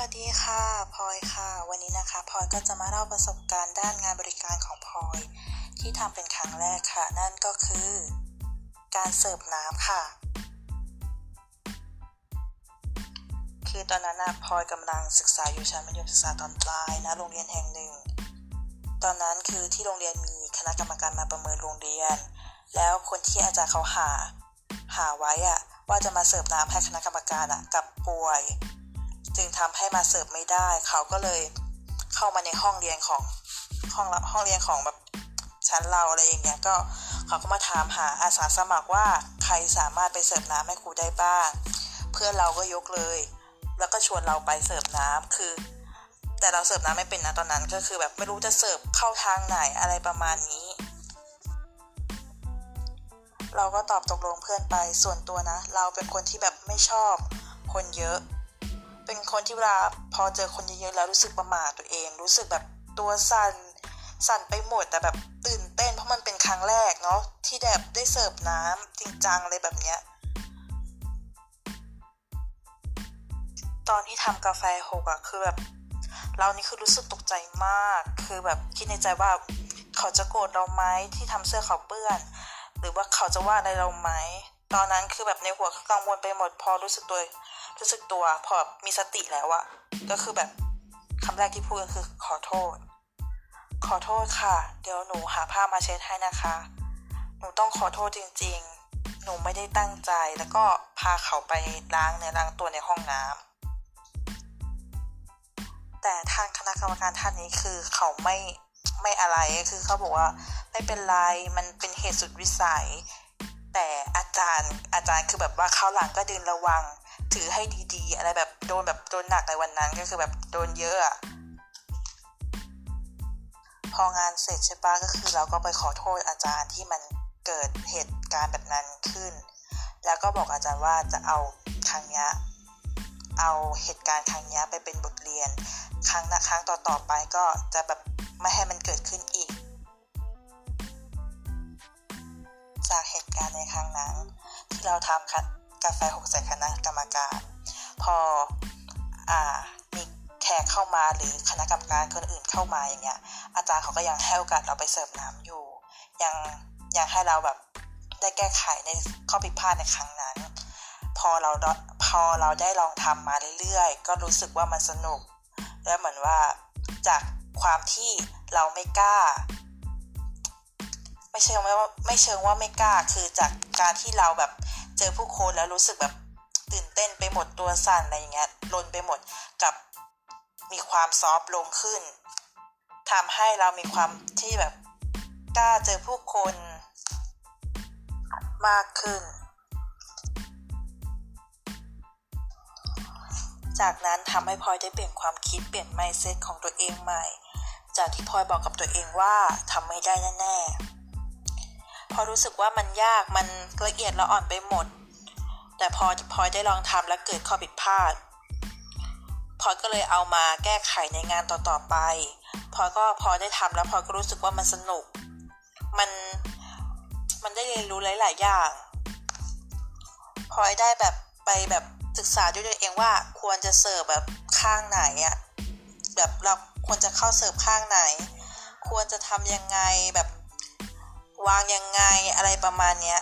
วัสดีค่ะพลอยค่ะ วันนี้นะคะพลอยก็จะมาเล่าประสบการณ์ด้านงานบริการของพลอยที่ทำเป็นครั้งแรกค่ะ นั่นก็คือ การเสิร์ฟน้ำค่ะ คือตอนนั้นนะพลอยกำลังศึกษาอยู่ชั้นมัธยมศึกษาตอนปลายนะโรงเรียนแห่งหนึ่ง ตอนนั้นคือที่โรงเรียนมีคณะกรรมการมาประเมินโรงเรียน แล้วคนที่อาจารย์เขาหา หาไว้อะว่าจะมาเสิร์ฟน้ำให้คณะกรรมการอะกับป่วย จึงทำให้มาเสิร์ฟไม่ได้ เขาก็เลยเข้ามาในห้องเรียนของห้องห้องเรียนของแบบชั้นเราอะไรอย่างเงี้ยก็เขาก็มาถามหาอาสาสมัครว่าใครสามารถไปเสิร์ฟน้ำให้ครูได้บ้าง เพื่อนเราก็ยกเลย แล้วก็ชวนเราไปเสิร์ฟน้ำคือ แต่เราเสิร์ฟน้ำไม่เป็นนะตอนนั้นก็คือแบบไม่รู้จะเสิร์ฟเข้าทางไหนอะไรประมาณนี้ เราก็ตอบตกลงเพื่อนไปส่วนตัวนะ เราเป็นคนที่แบบไม่ชอบคนเยอะ เป็นคนที่เวลาพอเจอคนเยอะๆแล้วรู้สึกประหม่าตัวเอง รู้สึกแบบตัวสั่นสั่นไปหมดแต่แบบตื่นเต้นเพราะมันเป็นครั้งแรกเนาะที่แบบได้เสิร์ฟน้ำจริงจังเลยแบบเนี้ยตอนที่ทำกาแฟหกอะคือแบบเรานี่คือรู้สึกตกใจมาก คือแบบคิดในใจว่าเขาจะโกรธเราไหมที่ทำเสื้อเขาเปื้อน หรือว่าเขาจะว่าอะไรเราไหมตอนนั้นคือแบบในหัวกังวลไปหมดพอรู้สึกตัวรู้สึกตัวพอมีสติแล้วอะก็คือแบบคำแรกที่พูดก็คือขอโทษ ขอโทษค่ะ เดี๋ยวหนูหาผ้ามาเช็ดให้นะคะ หนูต้องขอโทษจริง ๆ หนูไม่ได้ตั้งใจแล้วก็พาเขาไปล้างเนื้อล้างตัวในห้องน้ำแต่ทางคณะกรรมการท่านนี้คือเขาไม่ไม่อะไรคือเขาบอกว่าไม่เป็นไรมันเป็นเหตุสุดวิสัย แต่อาจารย์อาจารย์คือแบบว่าเขาหลังก็ดึงระวัง ถือให้ดีๆ อะไรแบบโดนแบบโดนหนักในวันนั้นก็คือแบบโดนเยอะอะพองานเสร็จใช่ปะก็คือเราก็ไปขอโทษอาจารย์ที่มันเกิดเหตุการณ์แบบนั้นขึ้น แล้วก็บอกอาจารย์ว่าจะเอาครั้งนี้เอาเหตุการณ์ครั้งนี้ไปเป็นบทเรียน ครั้งนะครั้งต่อๆไปก็จะแบบไม่ให้มันเกิดขึ้นอีก จากเหตุการณ์ในครั้งนั้น ที่เราทำกาแฟหกใส่คณะกรรมการ พออ่ามีแขกเข้ามาหรือคณะกรรมการคนอื่นเข้ามาอย่างเงี้ย อาจารย์เขาก็ยังให้โอกาสเราไปเสิร์ฟน้ำอยู่ ยังยังให้เราแบบได้แก้ไขในข้อผิดพลาดในครั้งนั้น พอเราพอเราได้ลองทำมาเรื่อยๆ ก็รู้สึกว่ามันสนุก และเหมือนว่าจากความที่เราไม่กล้า ไม่เชิงว่าไม่เชิงว่าไม่กล้าคือจากการที่เราแบบเจอผู้คนแล้วรู้สึกแบบตื่นเต้นไปหมดตัวสั่นอะไรอย่างเงี้ยลนไปหมดกับมีความซอฟลงขึ้นทำให้เรามีความที่แบบกล้าเจอผู้คนมากขึ้น จากนั้นทำให้พลอยได้เปลี่ยนความคิดเปลี่ยนไมเซ็ตของตัวเองใหม่ จากที่พลอยบอกกับตัวเองว่าทำไม่ได้แน่ๆ พอรู้สึกว่ามันยากมันละเอียดละอ่อนไปหมด แต่พอพอได้ลองทำและเกิดข้อผิดพลาด พอก็เลยเอามาแก้ไขในงานต่อๆไป พอก็พอได้ทำแล้วพอก็รู้สึกว่ามันสนุก มันมันได้เรียนรู้หลาย ๆ อย่าง พอได้แบบไปแบบศึกษาด้วยตัวเองว่าควรจะเสิร์ฟแบบข้างไหนอะแบบเราควรจะเข้าเสิร์ฟข้างไหน ควรจะทำยังไงแบบ วางยังไงอะไรประมาณเนี้ย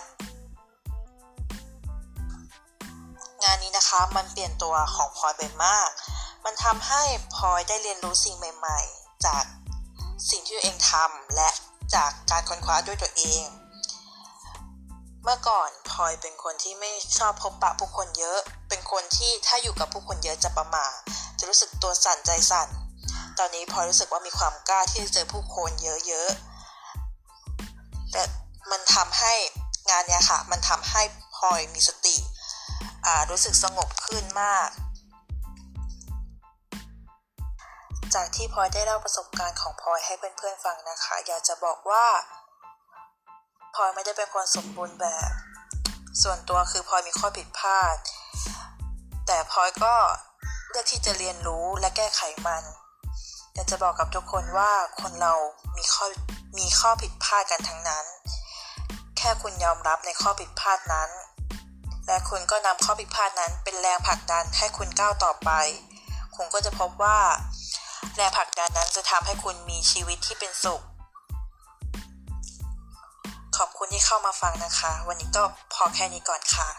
งานนี้นะคะมันเปลี่ยนตัวของพลอยไปมาก มันทำให้พลอยได้เรียนรู้สิ่งใหม่ ๆ จากสิ่งที่ตัวเองทำและจากการค้นคว้าด้วยตัวเอง เมื่อก่อนพลอยเป็นคนที่ไม่ชอบพบปะผู้คนเยอะ เป็นคนที่ถ้าอยู่กับผู้คนเยอะจะประมาจะรู้สึกตัวสั่นใจสั่น ตอนนี้พลอยรู้สึกว่ามีความกล้าที่จะเจอผู้คนเยอะๆ แต่มันทำให้งานเนี้ยค่ะ มันทำให้พลอยมีสติรู้สึกสงบขึ้นมาก จากที่พลอยได้เล่าประสบการณ์ของพลอยให้เพื่อนๆฟังนะคะ อยากจะบอกว่าพลอยไม่ได้เป็นคนสมบูรณ์แบบ ส่วนตัวคือพลอยมีข้อผิดพลาด แต่พลอยก็เลือกที่จะเรียนรู้และแก้ไขมัน อยากจะบอกกับทุกคนว่าคนเรามีข้อ มีข้อผิดพลาดกันทั้งนั้น แค่คุณยอมรับในข้อผิดพลาดนั้น และคุณก็นำข้อผิดพลาดนั้นเป็นแรงผลักดันให้คุณก้าวต่อไป คุณก็จะพบว่า แรงผลักดันนั้นจะทำให้คุณมีชีวิตที่เป็นสุข ขอบคุณที่เข้ามาฟังนะคะ วันนี้ก็พอแค่นี้ก่อนค่ะ